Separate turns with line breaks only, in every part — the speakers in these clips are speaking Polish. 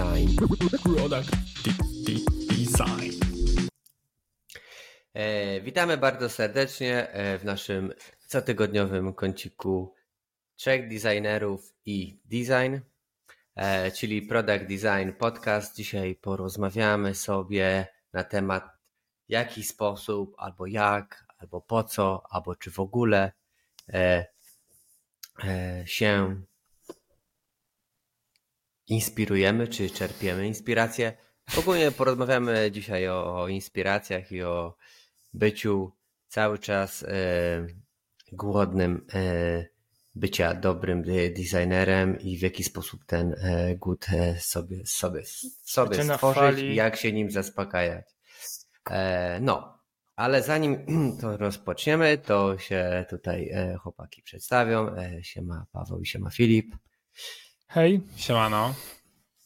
Design.
Product Design.
E, witamy bardzo serdecznie e, w naszym cotygodniowym kąciku trzech designerów i design, e, czyli Product Design Podcast. Dzisiaj porozmawiamy sobie na temat w jaki sposób, albo jak, albo po co, albo czy w ogóle się inspirujemy, czy czerpiemy inspirację. Ogólnie porozmawiamy dzisiaj o, o inspiracjach i o byciu cały czas e, głodnym e, bycia dobrym designerem i w jaki sposób ten e, głód e, sobie, sobie, sobie stworzyć i jak się nim zaspokajać. E, no, ale zanim to rozpoczniemy, to się tutaj e, chłopaki przedstawią. Siema Paweł i siema Filip.
Hej. Siemano.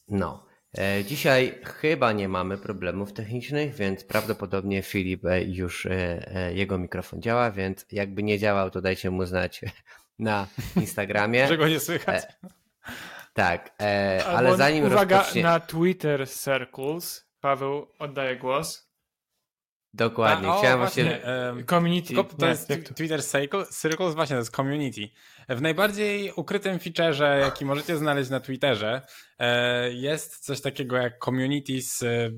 No. E, dzisiaj chyba nie mamy problemów technicznych, więc prawdopodobnie Filip e, już e, jego mikrofon działa, więc jakby nie działał, to dajcie mu znać na Instagramie.
Że go nie słychać.
Tak, ale zanim
Uwaga
rozpocznie...
na Twitter Circles. Paweł, oddaję głos.
Dokładnie. A, Chciałem właśnie.
właśnie community.
To jest Twitter Circles, właśnie to jest community. W najbardziej ukrytym featureze, jaki możecie znaleźć na Twitterze, e, jest coś takiego jak communities e,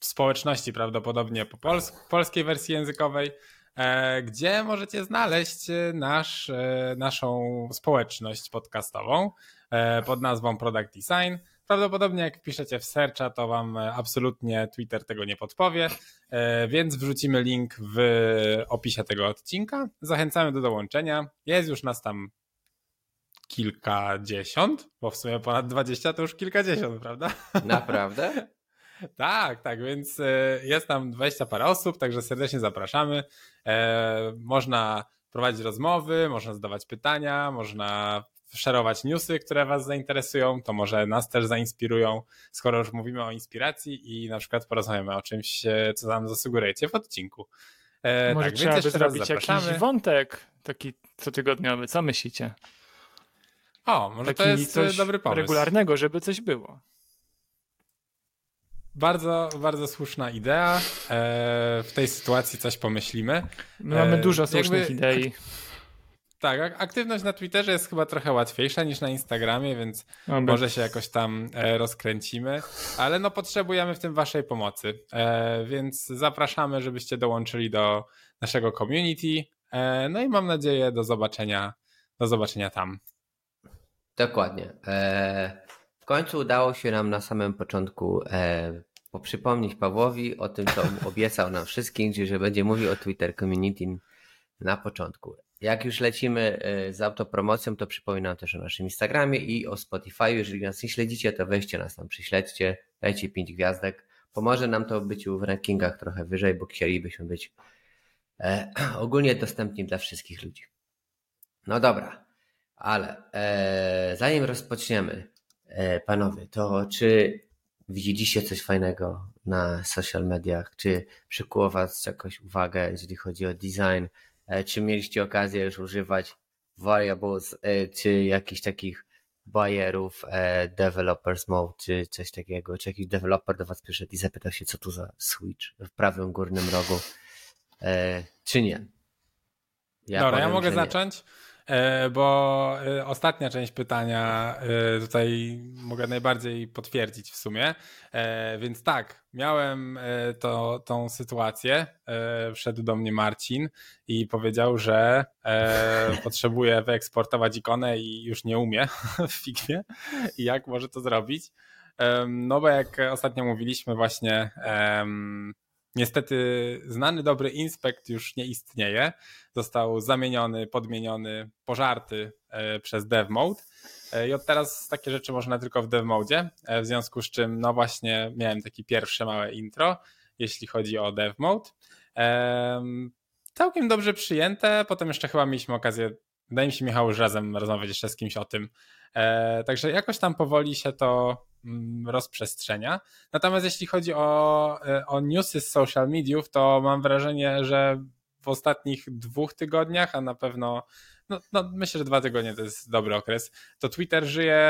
społeczności, prawdopodobnie po pols polskiej wersji językowej, e, gdzie możecie znaleźć nasz, naszą społeczność podcastową pod nazwą Product Design. Prawdopodobnie jak piszecie w searcha, to wam e, absolutnie Twitter tego nie podpowie, e, więc wrzucimy link w opisie tego odcinka. Zachęcamy do dołączenia. Jest już nas tam kilkadziesiąt, bo w sumie ponad dwadzieścia to już kilkadziesiąt, prawda?
Naprawdę?
tak, tak, więc e, jest tam dwadzieścia parę osób, także serdecznie zapraszamy. Można prowadzić rozmowy, można zadawać pytania, można szerować newsy, które Was zainteresują, to może nas też zainspirują, skoro już mówimy o inspiracji i na przykład porozmawiamy o czymś, e, co nam zasugerujecie w odcinku.
E, może tak, trzeba by zrobić jakiś wątek taki cotygodniowy, co myślicie?
O, może taki to jest e, dobry pomysł.
regularnego, żeby coś było.
Bardzo, bardzo słuszna idea. E, w tej sytuacji coś pomyślimy.
My mamy dużo słusznych jakby... idei.
Tak, aktywność na Twitterze jest chyba trochę łatwiejsza niż na Instagramie, więc może się jakoś tam e, rozkręcimy, ale no potrzebujemy w tym waszej pomocy, e, więc zapraszamy, żebyście dołączyli do naszego community, e, no i mam nadzieję do zobaczenia, do zobaczenia tam.
Dokładnie. W końcu udało się nam na samym początku przypomnieć Pawłowi o tym, co obiecał nam wszystkim, że będzie mówił o Twitter Community na początku. Jak już lecimy e, z autopromocją, to przypominam też o naszym Instagramie i o Spotify. Jeżeli nas nie śledzicie, to weźcie nas tam, przyśledźcie, dajcie 5 gwiazdek. Pomoże nam to być w rankingach trochę wyżej, bo chcielibyśmy być e, ogólnie dostępni dla wszystkich ludzi. No dobra, ale e, zanim rozpoczniemy, e, panowie, to czy widzieliście coś fajnego na social mediach? Czy przykuło was jakoś uwagę, jeżeli chodzi o design? E, czy mieliście okazję już używać variables, e, czy jakichś takich bayerów, e, developers mode, czy coś takiego, czy jakiś developer do was przyszedł i zapytał się, co tu za switch w prawym górnym rogu, czy nie?
Ja Dobra, ja mogę zacząć. Nie. E, bo e, ostatnia część pytania e, tutaj mogę najbardziej potwierdzić w sumie. Więc tak, miałem to, tą sytuację. Wszedł do mnie Marcin i powiedział, że potrzebuje wyeksportować ikonę i już nie umie w Figmie. I jak może to zrobić? No bo jak ostatnio mówiliśmy właśnie Niestety znany dobry inspekt już nie istnieje. Został zamieniony, podmieniony, pożarty e, przez DevMode. E, I od teraz takie rzeczy można tylko w DevMode. E, w związku z czym, no właśnie, miałem takie pierwsze małe intro, jeśli chodzi o DevMode. Całkiem dobrze przyjęte. Potem jeszcze chyba mieliśmy okazję, wydaje mi się, Michał, już razem rozmawiać jeszcze z kimś o tym. Także jakoś tam powoli się to Mm, rozprzestrzenia. Natomiast jeśli chodzi o, e, o newsy z social mediów, to mam wrażenie, że w ostatnich dwóch tygodniach, a na pewno no, no myślę, że dwa tygodnie to jest dobry okres, to Twitter żyje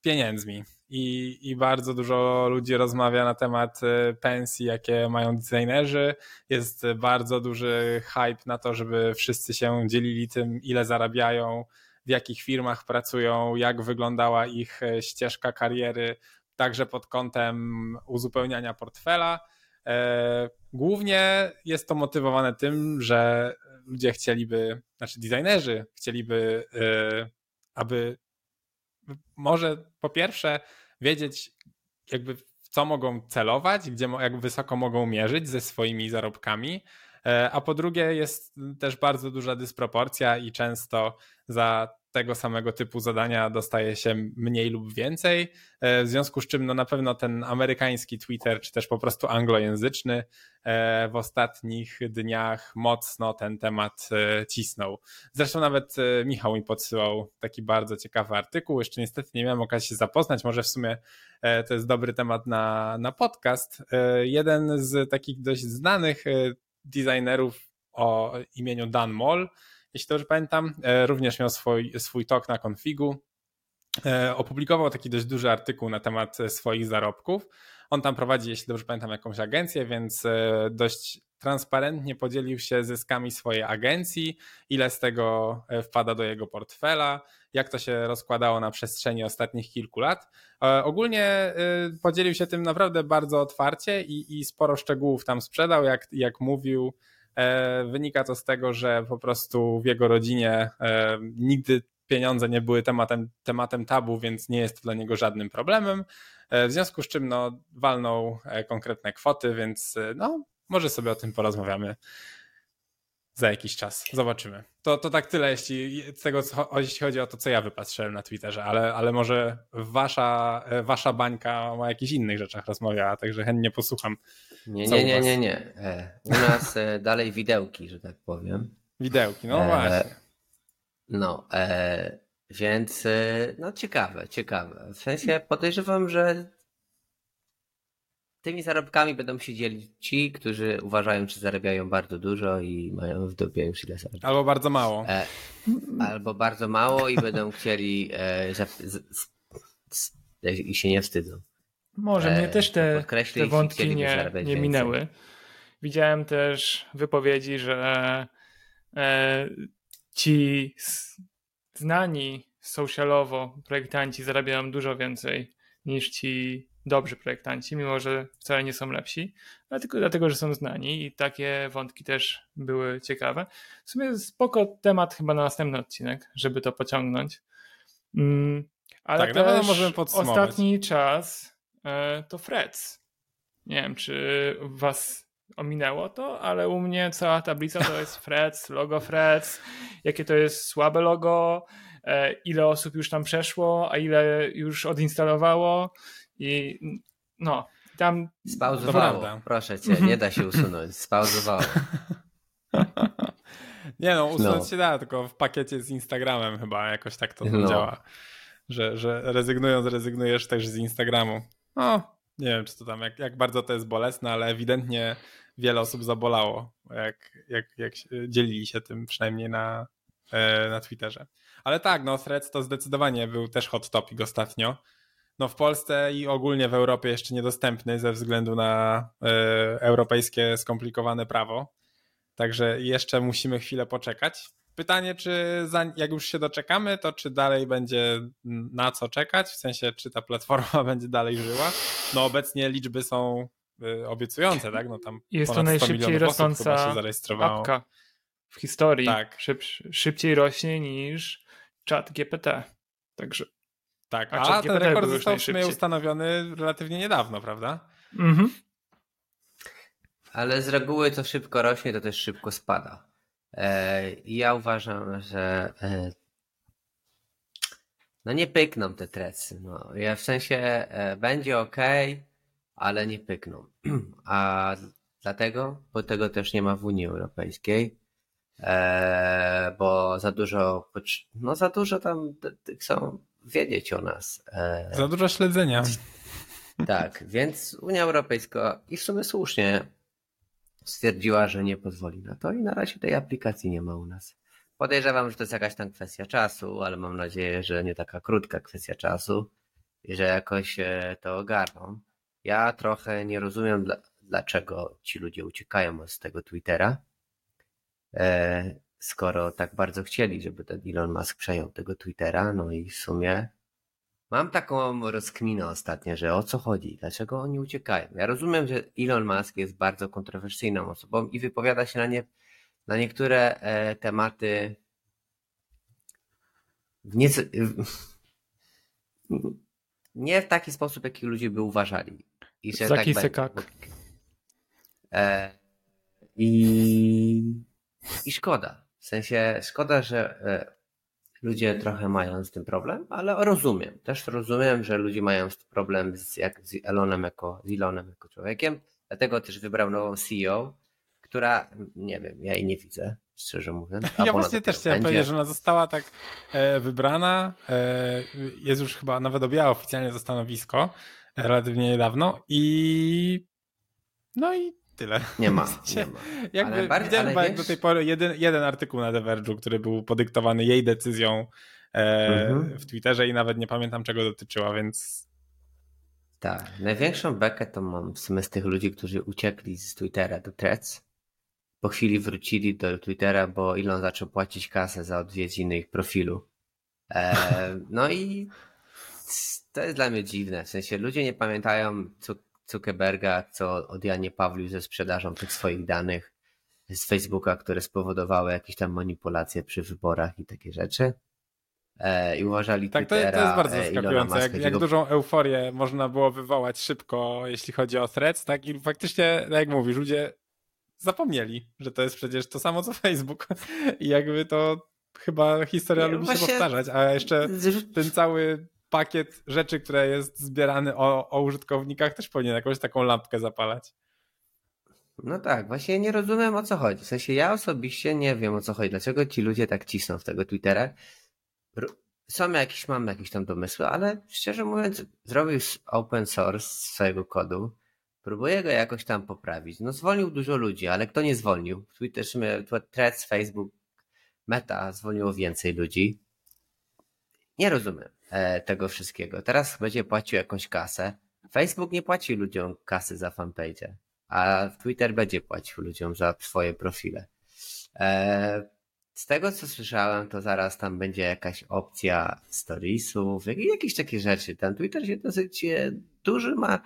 pieniędzmi i, i bardzo dużo ludzi rozmawia na temat e, pensji, jakie mają designerzy. Jest bardzo duży hype na to, żeby wszyscy się dzielili tym, ile zarabiają, w jakich firmach pracują, jak wyglądała ich e, ścieżka kariery, także pod kątem uzupełniania portfela. E, głównie jest to motywowane tym, że ludzie chcieliby, znaczy designerzy chcieliby, aby może po pierwsze wiedzieć jakby w co mogą celować, gdzie, jak wysoko mogą mierzyć ze swoimi zarobkami, e, a po drugie jest też bardzo duża dysproporcja i często za tego samego typu zadania dostaje się mniej lub więcej, e, w związku z czym no na pewno ten amerykański Twitter, czy też po prostu anglojęzyczny e, w ostatnich dniach mocno ten temat e, cisnął. Zresztą nawet Michał mi podsyłał taki bardzo ciekawy artykuł, jeszcze niestety nie miałem okazji się zapoznać, może w sumie to jest dobry temat na, na podcast. Jeden z takich dość znanych designerów o imieniu Dan Moll, jeśli dobrze pamiętam, e, również miał swój, swój talk na konfigu. E, opublikował taki dość duży artykuł na temat swoich zarobków. On tam prowadzi, jeśli dobrze pamiętam, jakąś agencję, więc e, dość transparentnie podzielił się zyskami swojej agencji, ile z tego wpada do jego portfela, jak to się rozkładało na przestrzeni ostatnich kilku lat. Ogólnie podzielił się tym naprawdę bardzo otwarcie i, i sporo szczegółów tam sprzedał, jak, jak mówił E, wynika to z tego, że po prostu w jego rodzinie e, nigdy pieniądze nie były tematem, tematem tabu, więc nie jest to dla niego żadnym problemem. E, w związku z czym no, walnął konkretne kwoty, więc no, może sobie o tym porozmawiamy za jakiś czas. Zobaczymy. To, to tak tyle, jeśli z tego, jeśli chodzi o to, co ja wypatrzyłem na Twitterze, ale, ale może wasza, wasza bańka o jakichś innych rzeczach rozmawiała, także chętnie posłucham.
Nie, nie, nie, nie, nie. E, u nas e, dalej widełki, że tak powiem.
Widełki, no e, właśnie.
No, e, więc e, no ciekawe, ciekawe. W sensie podejrzewam, że tymi zarobkami będą się dzielić ci, którzy uważają, czy zarabiają bardzo dużo i mają w dupie już ile zarabiają.
Albo bardzo mało. E,
albo bardzo mało i będą chcieli e, i się nie wstydzą.
Może mnie też te, te wątki nie, nie minęły. Widziałem też wypowiedzi, że e, ci znani socialowo projektanci zarabiają dużo więcej niż ci dobrzy projektanci, mimo że wcale nie są lepsi, ale tylko dlatego, że są znani i takie wątki też były ciekawe. W sumie spoko temat chyba na następny odcinek, żeby to pociągnąć. Mm, ale tak, też możemy podsumować. ostatni czas e, to Freds. Nie wiem, czy was ominęło to, ale u mnie cała tablica to jest Freds, logo Freds, jakie to jest słabe logo, e, ile osób już tam przeszło, a ile już odinstalowało i no, tam...
Spauzowało, proszę cię, nie da się usunąć, spauzowało.
nie no, usunąć no. się da, tylko w pakiecie z Instagramem chyba jakoś tak to no. działa. Że, że rezygnując, rezygnujesz też z Instagramu. No, nie wiem, czy to tam, jak, jak bardzo to jest bolesne, ale ewidentnie wiele osób zabolało, jak, jak, jak dzielili się tym, przynajmniej na, e, na Twitterze. Ale tak, no Threads to zdecydowanie był też hot topic ostatnio no w Polsce i ogólnie w Europie jeszcze niedostępny ze względu na y, europejskie skomplikowane prawo. Także jeszcze musimy chwilę poczekać. Pytanie, czy za, jak już się doczekamy, to czy dalej będzie na co czekać? W sensie, czy ta platforma będzie dalej żyła? No obecnie liczby są y, obiecujące, tak? No tam
Jest to najszybciej rosnąca apka w historii. Tak. Szyb, szybciej rośnie niż chat GPT. Także
tak, a, a ten rekord został w sumie ustanowiony relatywnie niedawno, prawda? Mhm.
Ale z reguły co szybko rośnie, to też szybko spada. E, I ja uważam, że e, no nie pykną te trecy. No. Ja w sensie e, będzie ok, ale nie pykną. A dlatego, bo tego też nie ma w Unii Europejskiej, bo za dużo, no za dużo tam tych są wiedzieć o nas.
E, Za dużo śledzenia.
Tak, więc Unia Europejska i w sumie słusznie stwierdziła, że nie pozwoli na to i na razie tej aplikacji nie ma u nas. podejrzewam, że to jest jakaś tam kwestia czasu, ale mam nadzieję, że nie taka krótka kwestia czasu i że jakoś to ogarną. Ja trochę nie rozumiem, dlaczego ci ludzie uciekają z tego Twittera, e, skoro tak bardzo chcieli, żeby ten Elon Musk przejął tego Twittera, no i w sumie mam taką rozkminę ostatnio, że o co chodzi, dlaczego oni uciekają. Ja rozumiem, że Elon Musk jest bardzo kontrowersyjną osobą i wypowiada się na, nie, na niektóre e, tematy w nieco, nie w taki sposób, jaki ludzie by uważali.
I że Zaki tak sekak.
E, i, I szkoda. W sensie szkoda, że e, ludzie trochę mają z tym problem, ale rozumiem. Też rozumiem, że ludzie mają z tym problem z, jak, z Elonem jako, z Elonem jako człowiekiem. Dlatego też wybrał nową CEO, która, nie wiem, ja jej nie widzę, szczerze mówiąc.
Ja właśnie też chciałem będzie. powiedzieć, że ona została tak e, wybrana, e, jest już chyba nawet objęła oficjalnie to stanowisko e, relatywnie niedawno i no i tyle.
Nie ma. nie ma.
Jakby, ale bardziej, widziałem ale wiesz... do tej pory jeden, jeden artykuł na The Verge'u, który był podyktowany jej decyzją e, mhm. w Twitterze i nawet nie pamiętam czego dotyczyła, więc
tak, największą bekę to mam w sumie z tych ludzi, którzy uciekli z Twittera do Threads. Po chwili wrócili do Twittera, bo Elon zaczął płacić kasę za odwiedziny ich profilu. E, no i to jest dla mnie dziwne. W sensie ludzie nie pamiętają, co Zuckerberga, co od Janie Pawliu ze sprzedażą tych swoich danych z Facebooka, które spowodowały jakieś tam manipulacje przy wyborach i takie rzeczy. E, I uważali
Tak,
Twittera,
to, to jest bardzo e, zaskakujące, jak, jak dużą euforię można było wywołać szybko, jeśli chodzi o threads, tak? I faktycznie, tak jak mówisz, ludzie zapomnieli, że to jest przecież to samo co Facebook. I jakby to chyba historia nie, lubi się powtarzać, a jeszcze ten cały pakiet rzeczy, które jest zbierany o, o użytkownikach, też powinien jakąś taką lampkę zapalać.
No tak, właśnie nie rozumiem o co chodzi. W sensie ja osobiście nie wiem o co chodzi. Dlaczego ci ludzie tak cisną w tego Twittera? Są jakieś, mam jakieś tam domysły, ale szczerze mówiąc, zrobił open source swojego kodu. Próbuję go jakoś tam poprawić. No zwolnił dużo ludzi, ale kto nie zwolnił? W Twitterze, Threads, Facebook, Meta zwolniło więcej ludzi. Nie rozumiem. E, tego wszystkiego. Teraz będzie płacił jakąś kasę. Facebook nie płaci ludziom kasy za fanpage, a Twitter będzie płacił ludziom za swoje profile. E, z tego co słyszałem, to zaraz tam będzie jakaś opcja storiesów, jakieś takie rzeczy. Ten Twitter się dosyć e, duży ma.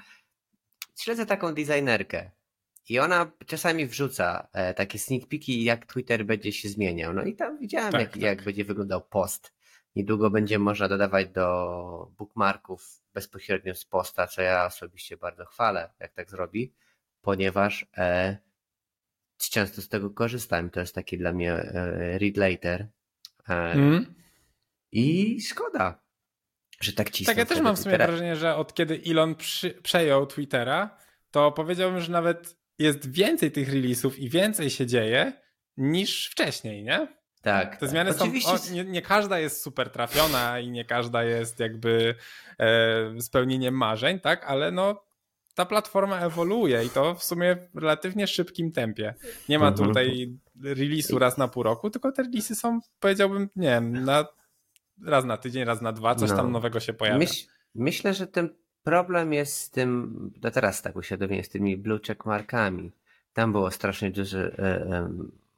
Śledzę taką designerkę i ona czasami wrzuca takie sneak peeki, jak Twitter będzie się zmieniał. No i tam widziałem, tak, jak, tak. jak będzie wyglądał post Niedługo będzie można dodawać do bookmarków bezpośrednio z posta, co ja osobiście bardzo chwalę, jak tak zrobi, ponieważ e, często z tego korzystam. To jest taki dla mnie e, read later. E, mm. I szkoda, że tak cisną.
Tak, ja też mam w sumie wrażenie, że od kiedy Elon przy, przejął Twittera, to powiedziałbym, że nawet jest więcej tych releasów i więcej się dzieje niż wcześniej, nie?
Tak.
Te tak. zmiany Oczywiście... są. O, nie, nie, każda jest super trafiona i nie każda jest jakby e, spełnieniem marzeń, tak? Ale no. Ta platforma ewoluuje i to w sumie w relatywnie szybkim tempie. Nie ma mhm. tutaj release'u raz na pół roku, tylko te release'y są, powiedziałbym, nie wiem, na, raz na tydzień, raz na dwa, coś no. tam nowego się pojawia.
Myśl, myślę, że ten problem jest z tym, do teraz tak uświadomiłem, z tymi blue check markami. Tam było strasznie duży e,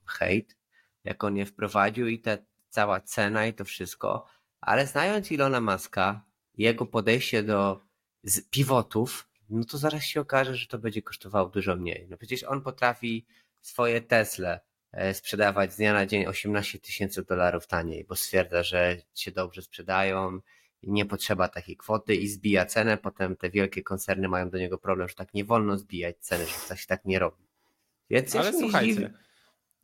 hejt jak on je wprowadził i ta cała cena i to wszystko, ale znając Ilona Maska, jego podejście do pivotów, no to zaraz się okaże, że to będzie kosztowało dużo mniej. No przecież on potrafi swoje Tesla e, sprzedawać z dnia na dzień 18 tysięcy dolarów taniej, bo stwierdza, że się dobrze sprzedają i nie potrzeba takiej kwoty i zbija cenę, potem te wielkie koncerny mają do niego problem, że tak nie wolno zbijać ceny, że to się tak nie robi.
Więc Ale słuchajcie,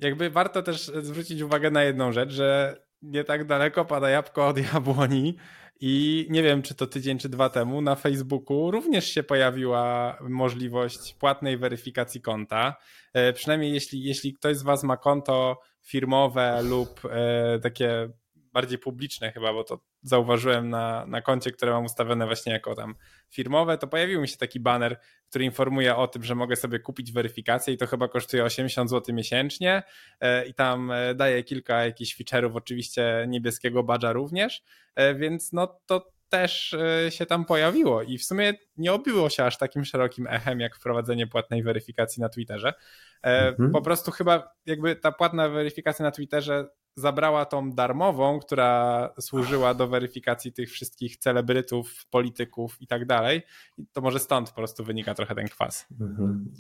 jakby warto też zwrócić uwagę na jedną rzecz, że nie tak daleko pada jabłko od jabłoni i nie wiem, czy to tydzień, czy dwa temu na Facebooku również się pojawiła możliwość płatnej weryfikacji konta. E, przynajmniej jeśli, jeśli ktoś z Was ma konto firmowe lub e, takie bardziej publiczne chyba, bo to zauważyłem na, na koncie, które mam ustawione właśnie jako tam firmowe, to pojawił mi się taki banner, który informuje o tym, że mogę sobie kupić weryfikację i to chyba kosztuje 80 zł miesięcznie e, i tam e, daje kilka jakichś feature'ów, oczywiście niebieskiego badża również, e, więc no to też się tam pojawiło i w sumie nie obiło się aż takim szerokim echem jak wprowadzenie płatnej weryfikacji na Twitterze. Mhm. Po prostu chyba jakby ta płatna weryfikacja na Twitterze zabrała tą darmową, która służyła do weryfikacji tych wszystkich celebrytów, polityków i tak dalej. I to może stąd po prostu wynika trochę ten kwas. Mhm.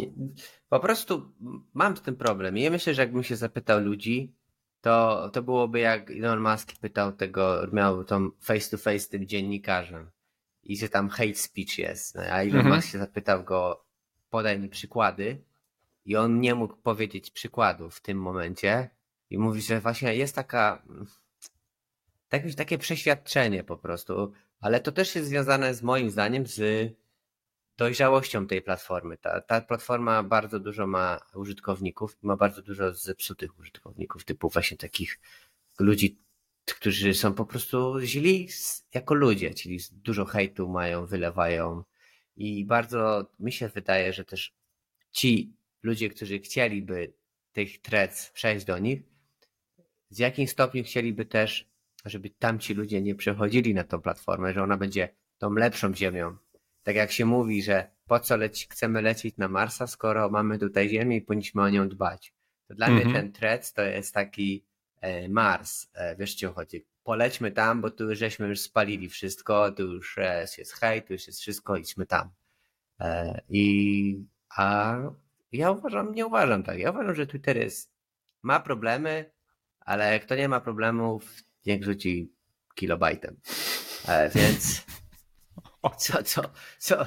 Po prostu mam z tym problem. Ja myślę, że jakbym się zapytał ludzi, to, to byłoby jak Elon Musk pytał tego, miał tą face to face z tym dziennikarzem i że tam hate speech jest. No, a Elon mhm. Musk się zapytał go, podaj mi przykłady i on nie mógł powiedzieć przykładów w tym momencie, i mówi, że właśnie jest taka, tak, takie przeświadczenie po prostu, ale to też jest związane z moim zdaniem z dojrzałością tej platformy. Ta, ta platforma bardzo dużo ma użytkowników, ma bardzo dużo zepsutych użytkowników, typu właśnie takich ludzi, którzy są po prostu źli jako ludzie, czyli dużo hejtu mają, wylewają i bardzo mi się wydaje, że też ci ludzie, którzy chcieliby tych threads przejść do nich, z jakim stopniu chcieliby też, żeby tamci ludzie nie przechodzili na tą platformę, że ona będzie tą lepszą ziemią. Tak jak się mówi, że po co leci, chcemy lecieć na Marsa, skoro mamy tutaj Ziemię i powinniśmy o nią dbać. To dla mnie mhm. ten thread to jest taki e, Mars, e, wiesz co chodzi. Polećmy tam, bo tu żeśmy już spalili wszystko, tu już jest hej, tu już jest wszystko, idźmy tam. E, I a ja uważam, nie uważam tak. Ja uważam, że Twitter jest, ma problemy, ale kto nie ma problemów, niech rzuci kilobajtem. E, więc co, co, co,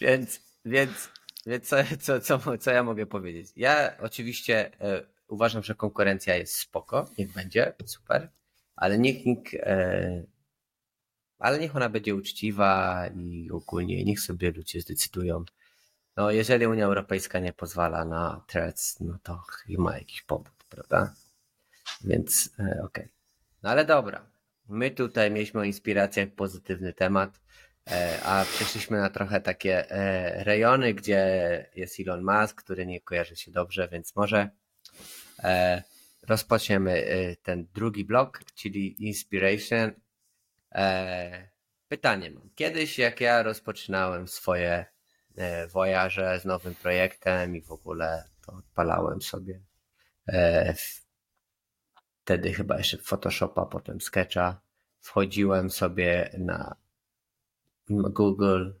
więc, więc, więc co, co, co, co ja mogę powiedzieć? Ja oczywiście e, uważam, że konkurencja jest spoko, niech będzie, super, ale niech, niech e, ale niech ona będzie uczciwa i ogólnie niech sobie ludzie zdecydują. No, jeżeli Unia Europejska nie pozwala na threads, no to ma jakiś powód, prawda? Więc e, okej. Okay. No ale dobra. My tutaj mieliśmy o inspiracjach pozytywny temat, a przeszliśmy na trochę takie e, rejony, gdzie jest Elon Musk, który nie kojarzy się dobrze, więc może rozpoczniemy ten drugi blok, czyli Inspiration. Pytanie mam. Kiedyś jak ja rozpoczynałem swoje wojaże z nowym projektem i w ogóle to odpalałem sobie wtedy chyba jeszcze Photoshopa, potem Sketcha. Wchodziłem sobie na Google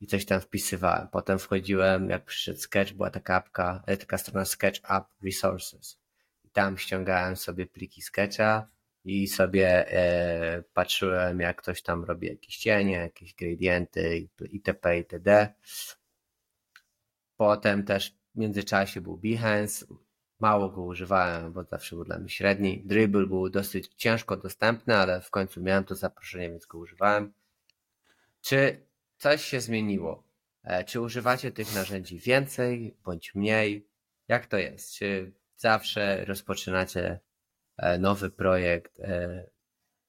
i coś tam wpisywałem. Potem wchodziłem, jak przyszedł Sketch, była taka apka, e, taka strona Sketch App Resources. I tam ściągałem sobie pliki Sketcha i sobie e, patrzyłem, jak ktoś tam robi jakieś cienie, jakieś gradienty itp. itd. Potem też w międzyczasie był Behance, Mało go używałem, bo zawsze był dla mnie średni. Dribble był dosyć ciężko dostępny, ale w końcu miałem to zaproszenie, więc go używałem. Czy coś się zmieniło? E, czy używacie tych narzędzi więcej bądź mniej? Jak to jest? Czy zawsze rozpoczynacie e, nowy projekt? E,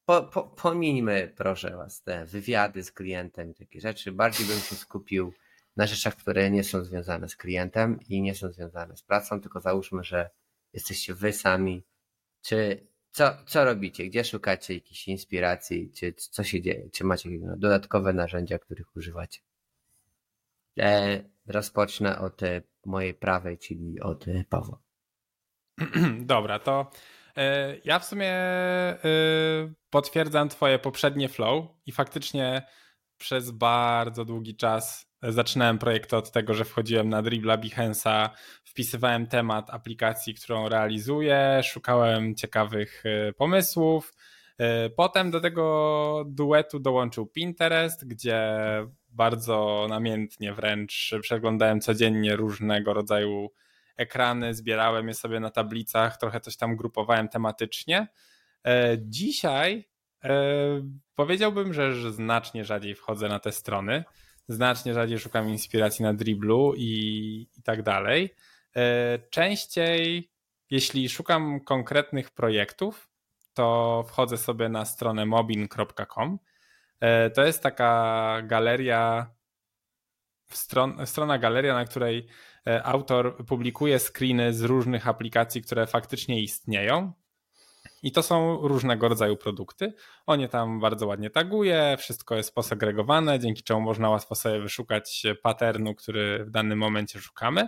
po, po, pomińmy, proszę Was, te wywiady z klientem i takie rzeczy. Bardziej bym się skupił na rzeczach, które nie są związane z klientem i nie są związane z pracą, tylko załóżmy, że jesteście wy sami. Czy co, co robicie? Gdzie szukacie jakiejś inspiracji? Czy co się dzieje? Czy macie dodatkowe narzędzia, których używacie? E, rozpocznę od e, mojej prawej, czyli od e, Pawła.
Dobra, to e, ja w sumie potwierdzam Twoje poprzednie flow i faktycznie przez bardzo długi czas Zaczynałem projekt od tego, że wchodziłem na Dribla Behance'a, wpisywałem temat aplikacji, którą realizuję, szukałem ciekawych e, pomysłów. E, potem do tego duetu dołączył Pinterest, gdzie bardzo namiętnie wręcz przeglądałem codziennie różnego rodzaju ekrany, zbierałem je sobie na tablicach, trochę coś tam grupowałem tematycznie. E, dzisiaj powiedziałbym, że znacznie rzadziej wchodzę na te strony znacznie rzadziej szukam inspiracji na driblu i, i tak dalej. E, częściej, jeśli szukam konkretnych projektów, to wchodzę sobie na stronę mobin.com. E, to jest taka galeria, stron, strona galeria, na której e, autor publikuje screeny z różnych aplikacji, które faktycznie istnieją. I to są różnego rodzaju produkty. On je tam bardzo ładnie taguje, wszystko jest posegregowane, dzięki czemu można łatwo sobie wyszukać patternu, który w danym momencie szukamy.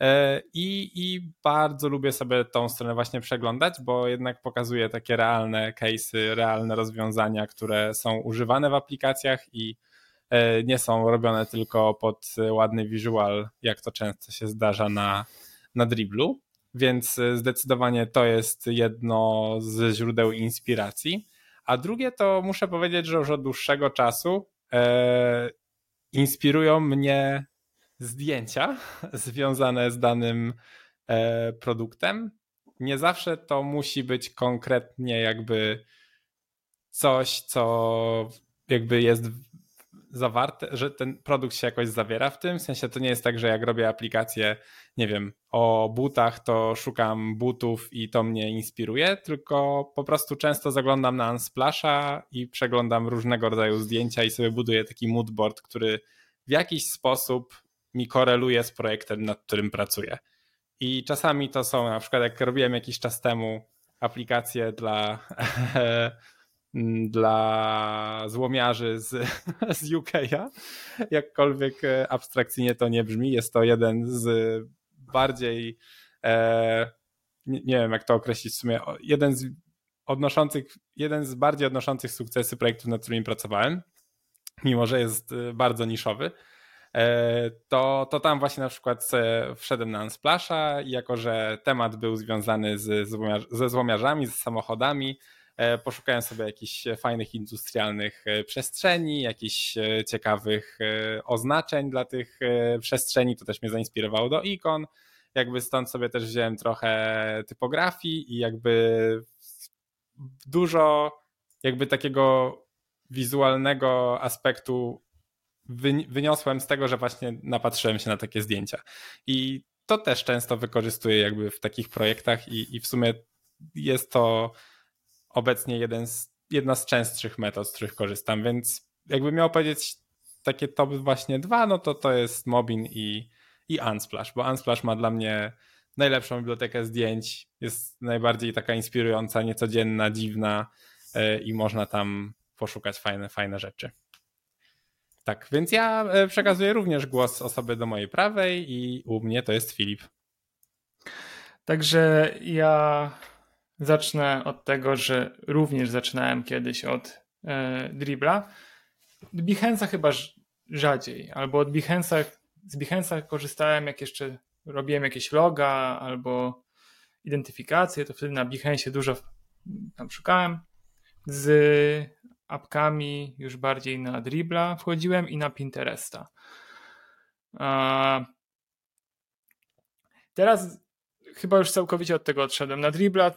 E, I, I bardzo lubię sobie tą stronę właśnie przeglądać, bo jednak pokazuje takie realne case'y, realne rozwiązania, które są używane w aplikacjach i e, nie są robione tylko pod ładny visual, jak to często się zdarza na, na driblu. Więc zdecydowanie to jest jedno z źródeł inspiracji. A drugie to muszę powiedzieć, że już od dłuższego czasu e, inspirują mnie zdjęcia związane z danym e, produktem. Nie zawsze to musi być konkretnie jakby coś, co jakby jest zawarte, że ten produkt się jakoś zawiera w tym. W sensie to nie jest tak, że jak robię aplikację, nie wiem, o butach, to szukam butów i to mnie inspiruje, tylko po prostu często zaglądam na Unsplasha i przeglądam różnego rodzaju zdjęcia i sobie buduję taki moodboard, który w jakiś sposób mi koreluje z projektem, nad którym pracuję. I czasami to są, na przykład jak robiłem jakiś czas temu aplikacje dla, dla złomiarzy z, z UK'a, jakkolwiek abstrakcyjnie to nie brzmi, jest to jeden z bardziej, e, nie, wiem jak to określić w sumie, jeden z odnoszących, jeden z bardziej odnoszących sukcesy projektów, nad którymi pracowałem, mimo że jest bardzo niszowy. E, to, to tam właśnie na przykład wszedłem na Unsplasha i jako, że temat był związany z, ze złomiarzami, z samochodami, e, poszukałem sobie jakichś fajnych industrialnych e, przestrzeni, jakichś ciekawych oznaczeń dla tych przestrzeni, to też mnie zainspirowało do ikon, jakby stąd sobie też wziąłem trochę typografii i jakby dużo jakby takiego wizualnego aspektu wyniosłem z tego, że właśnie napatrzyłem się na takie zdjęcia. I to też często wykorzystuję jakby w takich projektach i, i w sumie jest to obecnie jeden z, jedna z częstszych metod, z których korzystam, więc jakby miał powiedzieć takie top właśnie dwa, no to to jest Mobin i, i Unsplash, bo Unsplash ma dla mnie najlepszą bibliotekę zdjęć, jest najbardziej taka inspirująca, niecodzienna, dziwna yy, i można tam poszukać fajne, fajne rzeczy. Tak, więc ja e, przekazuję również głos osoby do mojej prawej i u mnie to jest Filip.
Także ja zacznę od tego, że również zaczynałem kiedyś od e, dribla. Behance'a chyba rzadziej, albo od Behance'a, z Behance'a korzystałem jak jeszcze robiłem jakieś loga albo identyfikację, to wtedy na Behance dużo tam szukałem. Z apkami już bardziej na Dribla wchodziłem i na Pinteresta. Teraz chyba już całkowicie od tego odszedłem. Na Dribla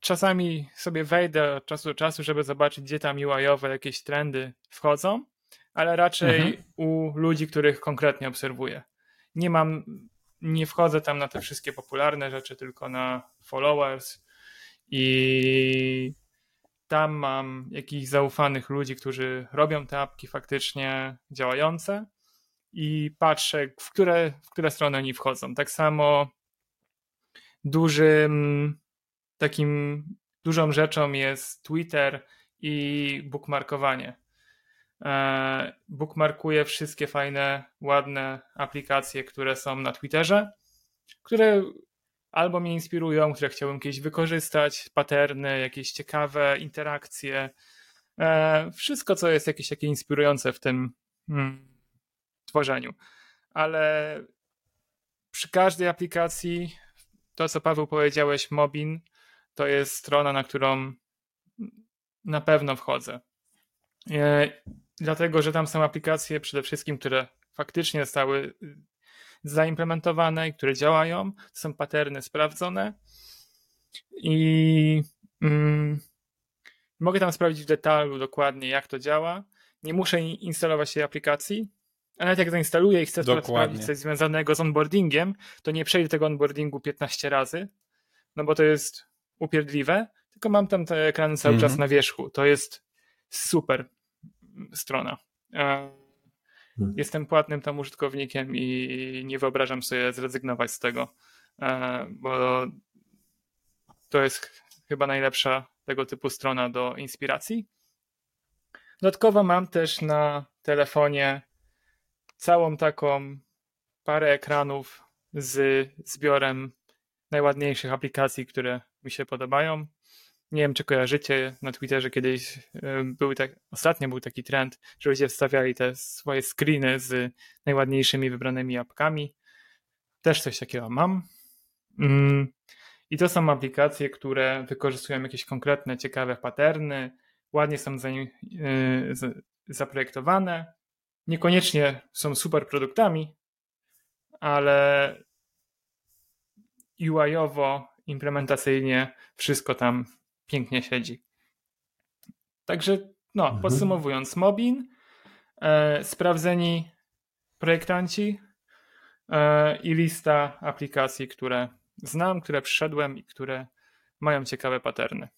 czasami sobie wejdę od czasu do czasu, żeby zobaczyć, gdzie tam UI-owe jakieś trendy wchodzą, ale raczej mhm. u ludzi, których konkretnie obserwuję. Nie mam, nie wchodzę tam na te wszystkie popularne rzeczy, tylko na followers i tam mam jakichś zaufanych ludzi, którzy robią te apki faktycznie działające i patrzę, w które, w które strony oni wchodzą. Tak samo dużym takim dużą rzeczą jest Twitter i bookmarkowanie. E, bookmarkuję wszystkie fajne, ładne aplikacje, które są na Twitterze, które albo mnie inspirują, które chciałbym kiedyś wykorzystać, paterny, jakieś ciekawe interakcje. E, wszystko, co jest jakieś takie inspirujące w tym hmm, tworzeniu. Ale przy każdej aplikacji, to co Paweł powiedziałeś, Mobin, to jest strona, na którą na pewno wchodzę. E, dlatego, że tam są aplikacje przede wszystkim, które faktycznie zostały zaimplementowane i które działają. To są paterny sprawdzone i mm, mogę tam sprawdzić w detalu dokładnie, jak to działa. Nie muszę instalować tej aplikacji, a nawet jak zainstaluję i chcę sprawdzić coś związanego z onboardingiem, to nie przejdę tego onboardingu 15 razy, no bo to jest upierdliwe, tylko mam tam te ekrany cały czas mhm. na wierzchu. To jest super strona. Mhm. Jestem płatnym tam użytkownikiem i nie wyobrażam sobie zrezygnować z tego, bo to jest chyba najlepsza tego typu strona do inspiracji. Dodatkowo mam też na telefonie całą taką parę ekranów z zbiorem najładniejszych aplikacji, które mi się podobają. Nie wiem, czy kojarzycie, na Twitterze kiedyś e, był tak, ostatnio był taki trend, że ludzie wstawiali te swoje screeny z najładniejszymi wybranymi apkami. Też coś takiego mam. Mm. I to są aplikacje, które wykorzystują jakieś konkretne, ciekawe paterny, ładnie są e, zaprojektowane. Niekoniecznie są super produktami, ale UI-owo, implementacyjnie wszystko tam pięknie siedzi. Także, no, mhm. podsumowując, Mobin, e, sprawdzeni projektanci e, i lista aplikacji, które znam, które przyszedłem i które mają ciekawe paterny.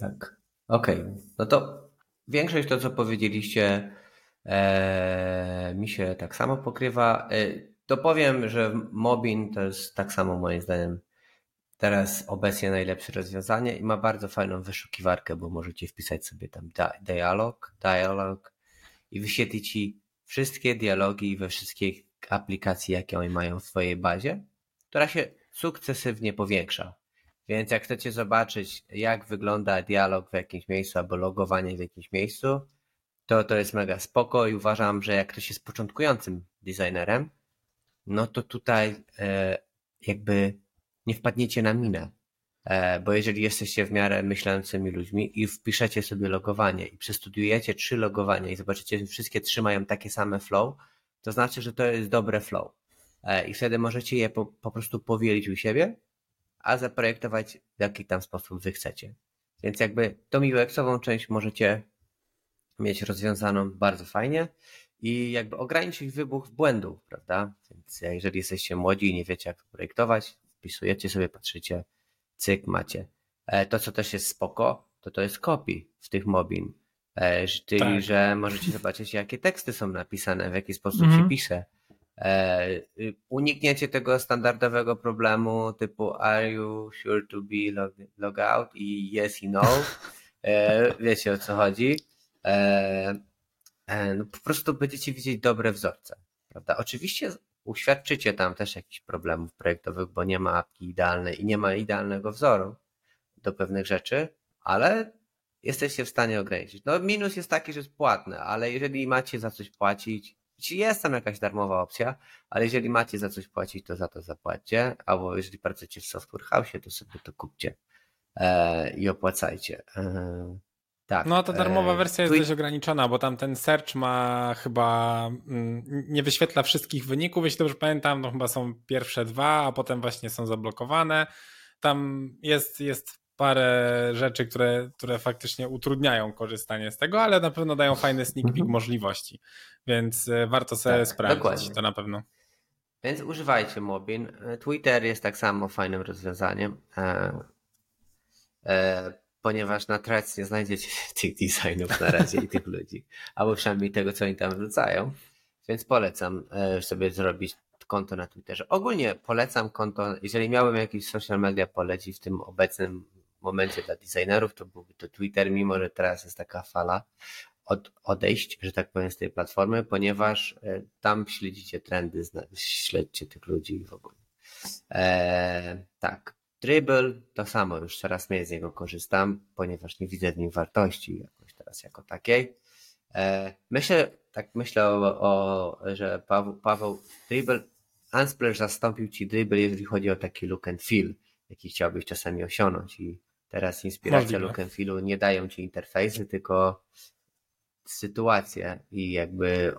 Tak. Okej. Okay. No to większość to, co powiedzieliście, e, mi się tak samo pokrywa. E, to powiem, że Mobin to jest tak samo moim zdaniem teraz obecnie najlepsze rozwiązanie i ma bardzo fajną wyszukiwarkę, bo możecie wpisać sobie tam dialog, dialog i wyświetli ci wszystkie dialogi we wszystkich aplikacji, jakie oni mają w swojej bazie, która się sukcesywnie powiększa. Więc jak chcecie zobaczyć, jak wygląda dialog w jakimś miejscu albo logowanie w jakimś miejscu, to to jest mega spoko i uważam, że jak ktoś jest początkującym designerem, no to tutaj e, jakby nie wpadniecie na minę. E, bo jeżeli jesteście w miarę myślącymi ludźmi i wpiszecie sobie logowanie i przestudiujecie trzy logowania i zobaczycie, że wszystkie trzy mają takie same flow, to znaczy, że to jest dobre flow. E, I wtedy możecie je po, po prostu powielić u siebie, a zaprojektować w jaki tam sposób wy chcecie. Więc jakby tą UX-ową część możecie mieć rozwiązaną bardzo fajnie i jakby ograniczyć wybuch błędów, prawda? Więc jeżeli jesteście młodzi i nie wiecie jak projektować, wpisujecie sobie, patrzycie, cyk, macie. E, to, co też jest spoko, to to jest kopii w tych mobin. E, czyli, tak. że możecie zobaczyć, jakie teksty są napisane, w jaki sposób mhm. się pisze. E, y, unikniecie tego standardowego problemu typu are you sure to be log, log out i yes i no. Wiecie o co chodzi. No, po prostu będziecie widzieć dobre wzorce. Prawda? Oczywiście uświadczycie tam też jakichś problemów projektowych, bo nie ma apki idealnej i nie ma idealnego wzoru do pewnych rzeczy, ale jesteście w stanie ograniczyć. No minus jest taki, że jest płatne, ale jeżeli macie za coś płacić, jest tam jakaś darmowa opcja, ale jeżeli macie za coś płacić, to za to zapłaćcie, albo jeżeli pracujecie w software house, to sobie to kupcie e, i opłacajcie. Tak.
No ta darmowa e, wersja jest dość ograniczona, bo tam ten search ma chyba mm, nie wyświetla wszystkich wyników, jeśli dobrze pamiętam, no chyba są pierwsze dwa, a potem właśnie są zablokowane. Tam jest, jest parę rzeczy, które, które faktycznie utrudniają korzystanie z tego, ale na pewno dają fajny sneak peek mhm. możliwości, więc e, warto sobie tak, sprawdzić dokładnie. to na pewno.
Więc używajcie Mobin. E, Twitter jest tak samo fajnym rozwiązaniem ponieważ na Threads nie znajdziecie tych designów na razie i tych ludzi, albo przynajmniej tego, co oni tam wrzucają, więc polecam e, sobie zrobić konto na Twitterze. Ogólnie polecam konto, jeżeli miałbym jakiś social media polecić w tym obecnym momencie dla designerów, to byłby to Twitter, mimo że teraz jest taka fala od, odejść, że tak powiem, z tej platformy, ponieważ e, tam śledzicie trendy, śledźcie tych ludzi w ogóle. Eee, tak. Dribble to samo, już coraz mniej z niego korzystam, ponieważ nie widzę w nim wartości jakoś teraz jako takiej. E, myślę, tak myślę o, o że Paweł, Paweł Dribble, Unsplash zastąpił ci Dribble, jeżeli chodzi o taki look and feel, jaki chciałbyś czasami osiągnąć i teraz inspiracja look and feelu nie dają ci interfejsy, tylko sytuacje i jakby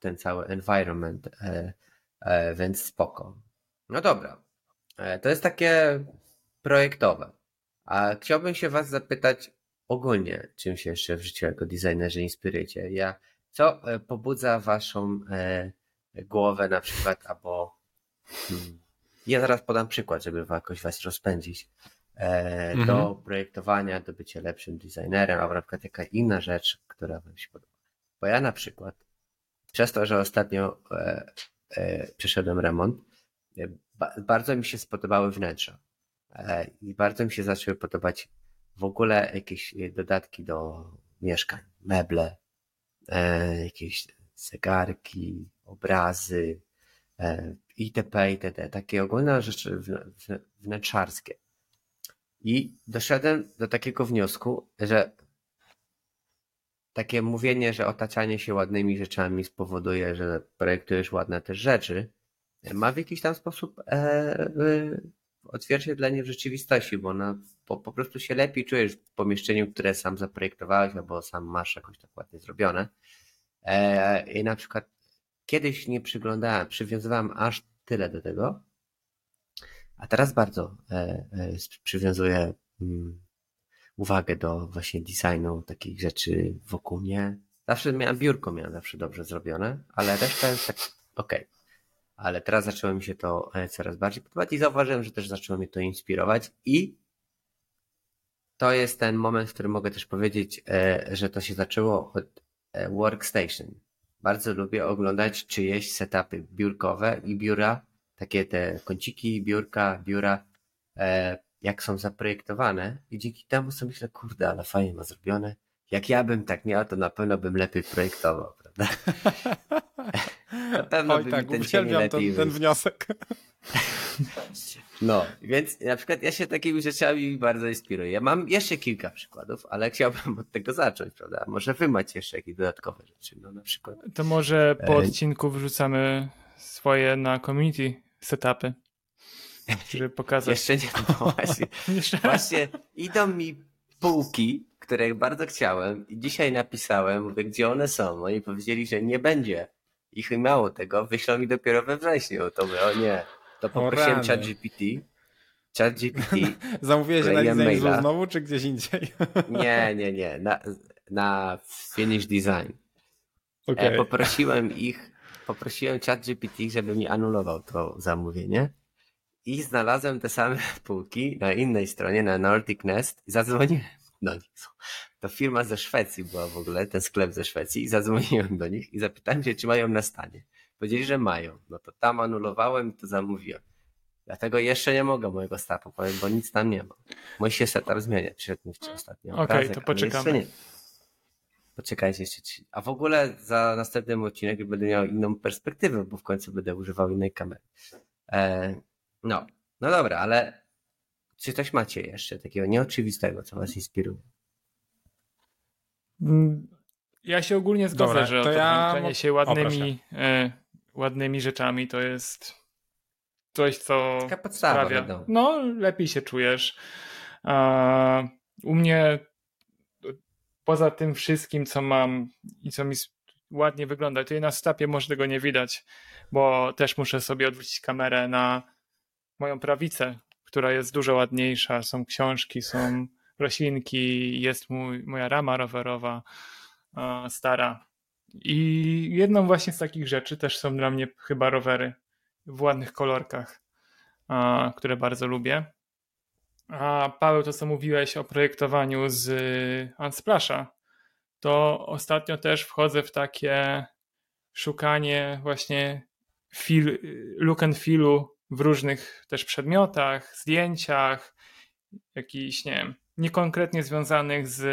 ten cały environment, e, e, więc spoko. No dobra, to jest takie projektowe. A chciałbym się Was zapytać ogólnie, czym się jeszcze w życiu jako designerzy inspirujecie. Ja, co e, pobudza Waszą e, głowę na przykład, albo hmm, ja zaraz podam przykład, żeby jakoś Was rozpędzić. e, mhm. do projektowania, do bycia lepszym designerem, albo na przykład jaka inna rzecz, która wam się podoba. Bo ja na przykład, przez to, że ostatnio e, e, przeszedłem remont, e, bardzo mi się spodobały wnętrza. E, I bardzo mi się zaczęły podobać w ogóle jakieś dodatki do mieszkań, meble, e, jakieś zegarki, obrazy, e, itp., itd. Takie ogólne rzeczy wnętrzarskie. I doszedłem do takiego wniosku, że takie mówienie, że otaczanie się ładnymi rzeczami spowoduje, że projektujesz ładne też rzeczy, ma w jakiś tam sposób e, odzwierciedlenie w rzeczywistości, bo, ona, po, po prostu się lepiej czujesz w pomieszczeniu, które sam zaprojektowałeś albo sam masz jakoś tak ładnie zrobione. E, I na przykład kiedyś nie przyglądałem, przywiązywałem aż tyle do tego, a teraz bardzo e, e, przywiązuję mm, uwagę do właśnie designu takich rzeczy wokół mnie. Zawsze miałem biurko, miałem zawsze dobrze zrobione, ale reszta jest tak okej. Okay ale teraz zaczęło mi się to e, coraz bardziej podobać i zauważyłem, że też zaczęło mnie to inspirować i to jest ten moment, w którym mogę też powiedzieć, e, że to się zaczęło od e, workstation. Bardzo lubię oglądać czyjeś setupy biurkowe i biura, takie te kąciki, biurka, biura, jak są zaprojektowane i dzięki temu sobie myślę, kurde, ale fajnie ma zrobione. Jak ja bym tak miał, to na pewno bym lepiej projektował, prawda?
Na pewno Oj, by tak, ten uwielbiam ten, ten wniosek.
No, więc na przykład ja się takimi rzeczami bardzo inspiruję. Ja mam jeszcze kilka przykładów, ale chciałbym od tego zacząć, prawda? Może wy macie jeszcze jakieś dodatkowe rzeczy, no na przykład.
To może po e, odcinku wrzucamy swoje na community setupy, żeby pokazać.
jeszcze nie, no właśnie. właśnie idą mi półki, które bardzo chciałem i dzisiaj napisałem, mówię, gdzie one są. Oni powiedzieli, że nie będzie ich mało tego, wyślą mi dopiero we wrześniu. To by, o nie. To poprosiłem ChatGPT. ChatGPT.
Zamówiłeś na maila. znowu, czy gdzieś indziej?
nie, nie, nie. Na, na Finish Design. Okay. Poprosiłem ich, poprosiłem ChatGPT, żeby mi anulował to zamówienie. I znalazłem te same półki na innej stronie, na Nordic Nest i zadzwoniłem do nich. To firma ze Szwecji była w ogóle, ten sklep ze Szwecji i zadzwoniłem do nich i zapytałem się, czy mają na stanie. Powiedzieli, że mają. No to tam anulowałem i to zamówiłem. Dlatego jeszcze nie mogę mojego startu powiem, bo nic tam nie ma. Musi się setup zmieniać. Przyszedł ostatnio
Okej, okay, to poczekamy.
Poczekajcie jeszcze. A w ogóle za następnym odcinek będę miał inną perspektywę, bo w końcu będę używał innej kamery. E, no, no dobra, ale czy coś macie jeszcze takiego nieoczywistego, co was inspiruje?
Mm, ja się ogólnie zgodzę, Dobra, że to ja... się ładnymi, e, ładnymi rzeczami to jest coś, co
Taka podstawa, sprawia,
no lepiej się czujesz. A, u mnie poza tym wszystkim, co mam i co mi ładnie wygląda, to na stapie może tego nie widać, bo też muszę sobie odwrócić kamerę na moją prawicę, która jest dużo ładniejsza. Są książki, są roślinki, jest mój, moja rama rowerowa stara. I jedną właśnie z takich rzeczy też są dla mnie chyba rowery w ładnych kolorkach, które bardzo lubię. A Paweł, to co mówiłeś o projektowaniu z Unsplasha, to ostatnio też wchodzę w takie szukanie właśnie feel, look and feelu w różnych też przedmiotach, zdjęciach, jakichś, nie wiem, niekonkretnie związanych z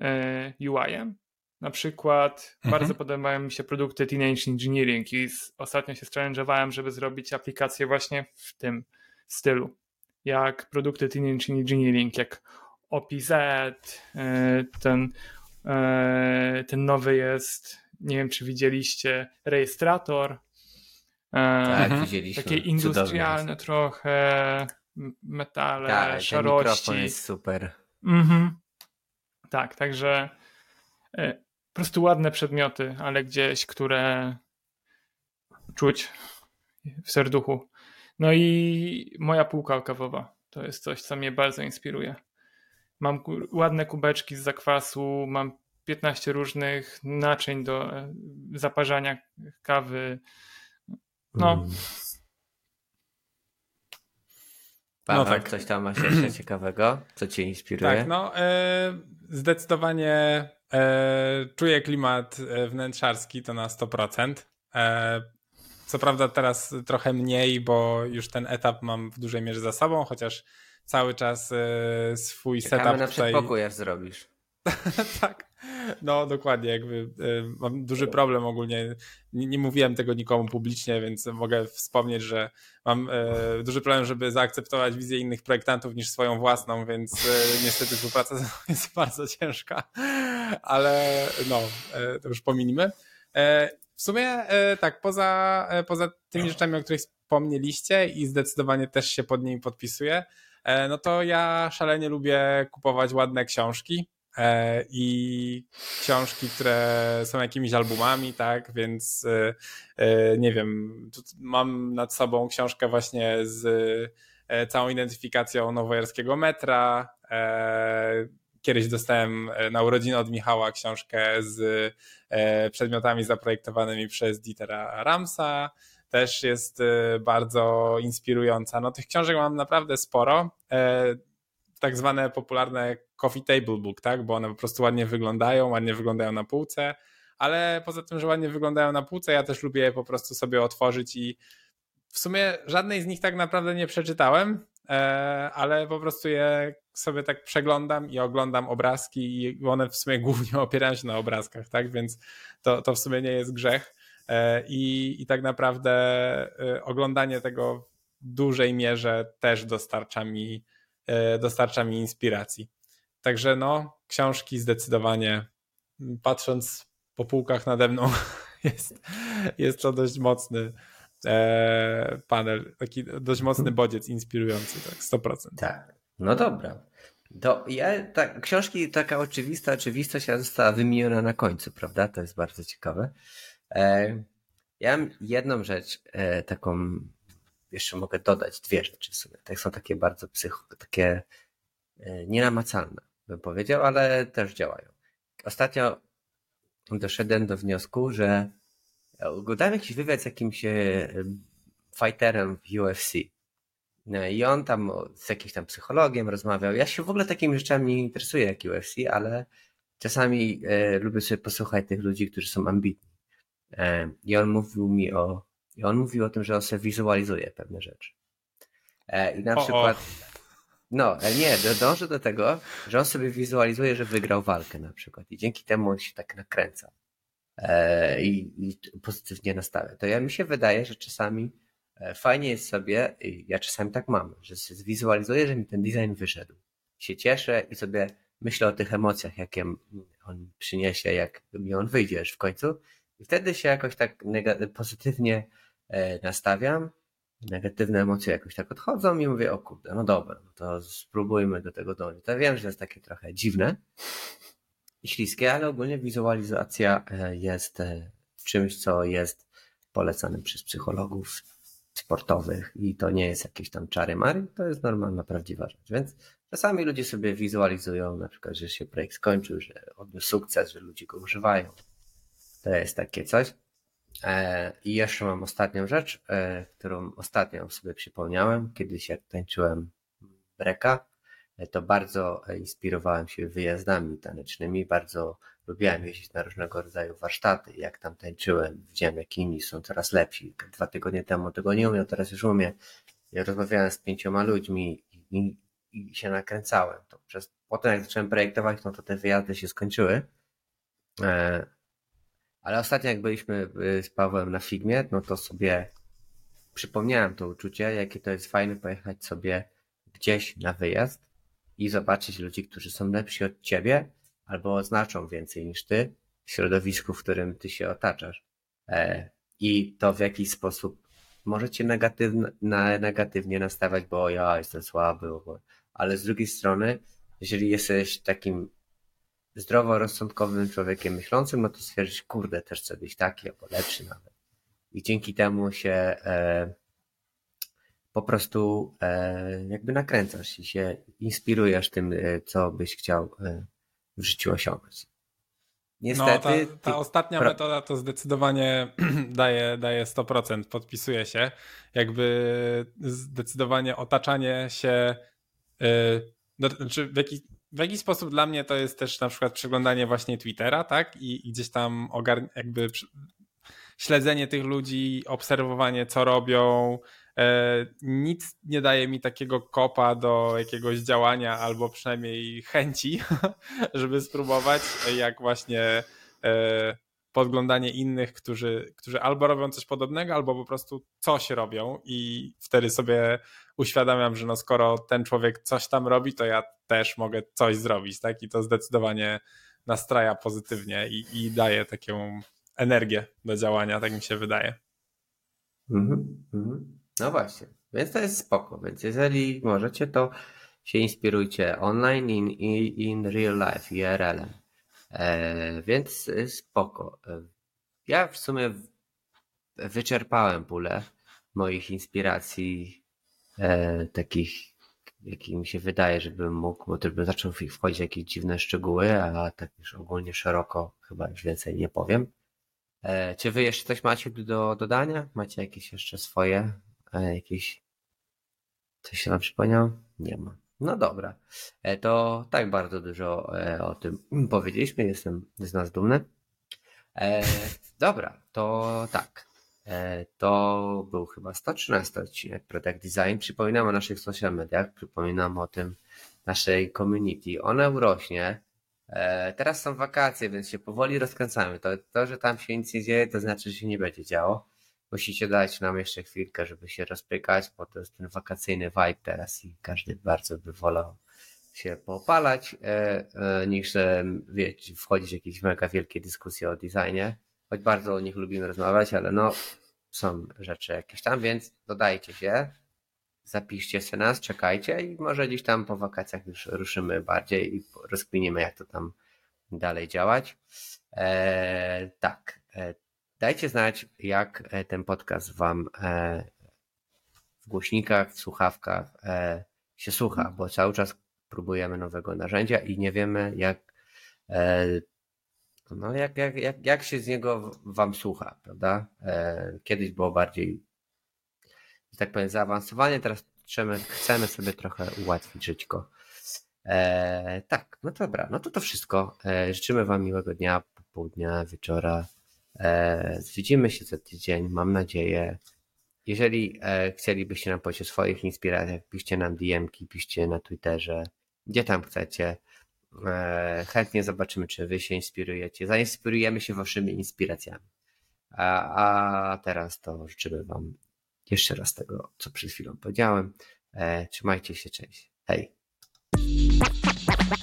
e, UI-em. Na przykład mhm. bardzo podobają mi się produkty Teenage Engineering i ostatnio się challenge'owałem, żeby zrobić aplikację właśnie w tym stylu. Jak produkty Teenage Engineering, jak OPZ, e, ten, e, ten nowy jest, nie wiem czy widzieliście, rejestrator.
Tak, widzieliśmy.
Takie industrialne trochę, metale, tak, szarości. Mikrofon
jest super.
Mhm. Tak, także e, po prostu ładne przedmioty, ale gdzieś, które czuć w serduchu. No i moja półka kawowa to jest coś, co mnie bardzo inspiruje. Mam ładne kubeczki z zakwasu, mam 15 różnych naczyń do e, zaparzania kawy. No, mm.
Paweł, no tak. coś tam masz jeszcze ciekawego? Co cię inspiruje?
Tak, no e, zdecydowanie e, czuję klimat e, wnętrzarski to na 100%. E, co prawda teraz trochę mniej, bo już ten etap mam w dużej mierze za sobą, chociaż cały czas e, swój
Czekamy
setup
na tutaj... przedpokój, jak zrobisz.
tak. No dokładnie, jakby y, mam duży problem ogólnie. Nie, nie, mówiłem tego nikomu publicznie, więc mogę wspomnieć, że mam y, duży problem, żeby zaakceptować wizję innych projektantów niż swoją własną, więc y, niestety współpraca jest bardzo ciężka, ale no, to już pominimy. W sumie tak, poza, poza tymi rzeczami, o których wspomnieliście i zdecydowanie też się pod nimi podpisuję, no to ja szalenie lubię kupować ładne książki. E, i książki, które są jakimiś albumami, tak, więc e, e, nie wiem, mam nad sobą książkę właśnie z całą identyfikacją nowojorskiego metra. Kiedyś dostałem na urodziny od Michała książkę z przedmiotami zaprojektowanymi przez Dietera Ramsa. Też jest bardzo inspirująca. No, tych książek mam naprawdę sporo tak zwane popularne coffee table book, tak? Bo one po prostu ładnie wyglądają, ładnie wyglądają na półce, ale poza tym, że ładnie wyglądają na półce, ja też lubię je po prostu sobie otworzyć i w sumie żadnej z nich tak naprawdę nie przeczytałem, e, ale po prostu je sobie tak przeglądam i oglądam obrazki i one w sumie głównie opierają się na obrazkach, tak? Więc to, to w sumie nie jest grzech. E, I, I tak naprawdę e, oglądanie tego w dużej mierze też dostarcza mi dostarcza mi inspiracji. Także no, książki zdecydowanie, patrząc po półkach nade mną, jest, jest to dość mocny e, panel, taki dość mocny bodziec inspirujący, tak, 100%.
Tak, no dobra. To ja, książki, taka oczywista oczywistość została wymieniona na końcu, prawda? To jest bardzo ciekawe. E, ja mam jedną rzecz, e, taką jeszcze mogę dodać dwie rzeczy w sumie. Tak są takie bardzo psycho, takie e, nienamacalne, bym powiedział, ale też działają. Ostatnio doszedłem do wniosku, że oglądałem jakiś wywiad z jakimś e, fighterem w UFC. No I on tam z jakimś tam psychologiem rozmawiał. Ja się w ogóle takimi rzeczami nie interesuję jak UFC, ale czasami e, lubię sobie posłuchać tych ludzi, którzy są ambitni. E, I on mówił mi o i on mówił o tym, że on sobie wizualizuje pewne rzeczy. E, I na o, przykład. O. No, e, nie, dąży do tego, że on sobie wizualizuje, że wygrał walkę na przykład. I dzięki temu on się tak nakręca. E, i, i, pozytywnie nastawia. To ja mi się wydaje, że czasami fajnie jest sobie, ja czasami tak mam, że zwizualizuję, że mi ten design wyszedł. Się cieszę i sobie myślę o tych emocjach, jakie on przyniesie, jak mi on wyjdzie w końcu. I wtedy się jakoś tak pozytywnie nastawiam, negatywne emocje jakoś tak odchodzą i mówię, o kurde, no dobra, no to spróbujmy do tego dążyć. To wiem, że to jest takie trochę dziwne i śliskie, ale ogólnie wizualizacja e, jest e, czymś, co jest polecane przez psychologów sportowych i to nie jest jakieś tam czary mary, to jest normalna, prawdziwa rzecz. Więc czasami ludzie sobie wizualizują na przykład, że się projekt skończył, że odniósł sukces, że ludzie go używają. To jest takie coś. E, I jeszcze mam ostatnią rzecz, e, którą ostatnio sobie przypomniałem, kiedyś jak tańczyłem breka, e, to bardzo inspirowałem się wyjazdami tanecznymi, bardzo lubiłem jeździć na różnego rodzaju warsztaty. Jak tam tańczyłem, widziałem jak inni są coraz lepsi. Dwa tygodnie temu tego nie umiał, teraz już umiem. Ja rozmawiałem z pięcioma ludźmi i, i się nakręcałem. To przez, potem jak zacząłem projektować, no to te wyjazdy się skończyły. Ale ostatnio jak byliśmy y, z Pawłem na Figmie, no to sobie przypomniałem to uczucie, jakie to jest fajne pojechać sobie gdzieś na wyjazd i zobaczyć ludzi, którzy są lepsi od ciebie albo znaczą więcej niż ty w środowisku, w którym ty się otaczasz. E, I to w jakiś sposób może cię negatywnie, negatywnie nastawiać, bo ja jestem słaby, ale z drugiej strony, jeżeli jesteś takim zdroworozsądkowym człowiekiem myślącym, no to stwierdzić, kurde, też chcę być taki albo lepszy nawet. I dzięki temu się e, po prostu e, jakby nakręcasz i się inspirujesz tym, e, co byś chciał e, w życiu osiągnąć. Niestety.
No, ta, ta ostatnia metoda to zdecydowanie daje, daje 100%, podpisuje się. Jakby zdecydowanie otaczanie się. Yy, znaczy w, jaki, w jaki sposób dla mnie to jest też na przykład przeglądanie właśnie Twittera, tak? I, i gdzieś tam ogar- jakby śledzenie tych ludzi, obserwowanie, co robią. E, nic nie daje mi takiego kopa do jakiegoś działania, albo przynajmniej chęci, żeby spróbować, jak właśnie e, podglądanie innych, którzy, którzy albo robią coś podobnego, albo po prostu coś robią i wtedy sobie uświadamiam, że no skoro ten człowiek coś tam robi, to ja też mogę coś zrobić, tak? I to zdecydowanie nastraja pozytywnie i, i daje taką energię do działania, tak mi się wydaje.
Mhm, mhm. No właśnie, więc to jest spoko, więc jeżeli możecie, to się inspirujcie online in, in, in real life, IRL. E, więc spoko. E, ja w sumie wyczerpałem pulę moich inspiracji e, takich, jakie mi się wydaje, żebym mógł, bo też bym zaczął wchodzić w jakieś dziwne szczegóły, a tak już ogólnie szeroko chyba już więcej nie powiem. E, czy wy jeszcze coś macie do dodania? Macie jakieś jeszcze swoje? E, jakieś. Coś się wam przypomniał? Nie ma. No dobra. E, to tak bardzo dużo o tym powiedzieliśmy. Jestem z nas dumny. Dobra, to tak. To był chyba 113 odcinek Product Design. Przypominam o naszych social mediach, przypominam o tym naszej community. Ona urośnie. E, teraz są wakacje, więc się powoli rozkręcamy. To, to, że tam się nic nie dzieje, to znaczy, że się nie będzie działo. Musicie dać nam jeszcze chwilkę, żeby się rozpykać, bo to jest ten wakacyjny vibe teraz i każdy bardzo by wolał się popalać, e, e, niż wiecie, wchodzić w jakieś mega wielkie dyskusje o designie. Choć bardzo o nich lubimy rozmawiać, ale no są rzeczy jakieś tam, więc dodajcie się zapiszcie sobie nas, czekajcie i może gdzieś tam po wakacjach już ruszymy bardziej i rozkminimy, jak to tam dalej działać. E, tak, e, dajcie znać, jak e, ten podcast Wam e, w głośnikach, w słuchawkach e, się słucha, bo cały czas próbujemy nowego narzędzia i nie wiemy, jak, no jak, jak, jak, jak się z niego Wam słucha, prawda? Kiedyś było bardziej że tak powiem, zaawansowanie. Teraz chcemy, chcemy sobie trochę ułatwić żyćko. Tak, no dobra, no to to wszystko. Życzymy Wam miłego dnia, popołudnia, wieczora. E, widzimy się za tydzień, mam nadzieję. Jeżeli e, chcielibyście nam powiedzieć o swoich inspiracjach, piszcie nam DM-ki, piszcie na Twitterze, gdzie tam chcecie. E, chętnie zobaczymy, czy Wy się inspirujecie. Zainspirujemy się Waszymi inspiracjami. A, a teraz to życzymy Wam jeszcze raz tego, co przed chwilą powiedziałem. Trzymajcie się, cześć. Hej.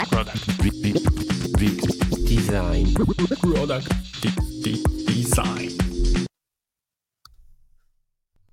Product. Design. Product. Design.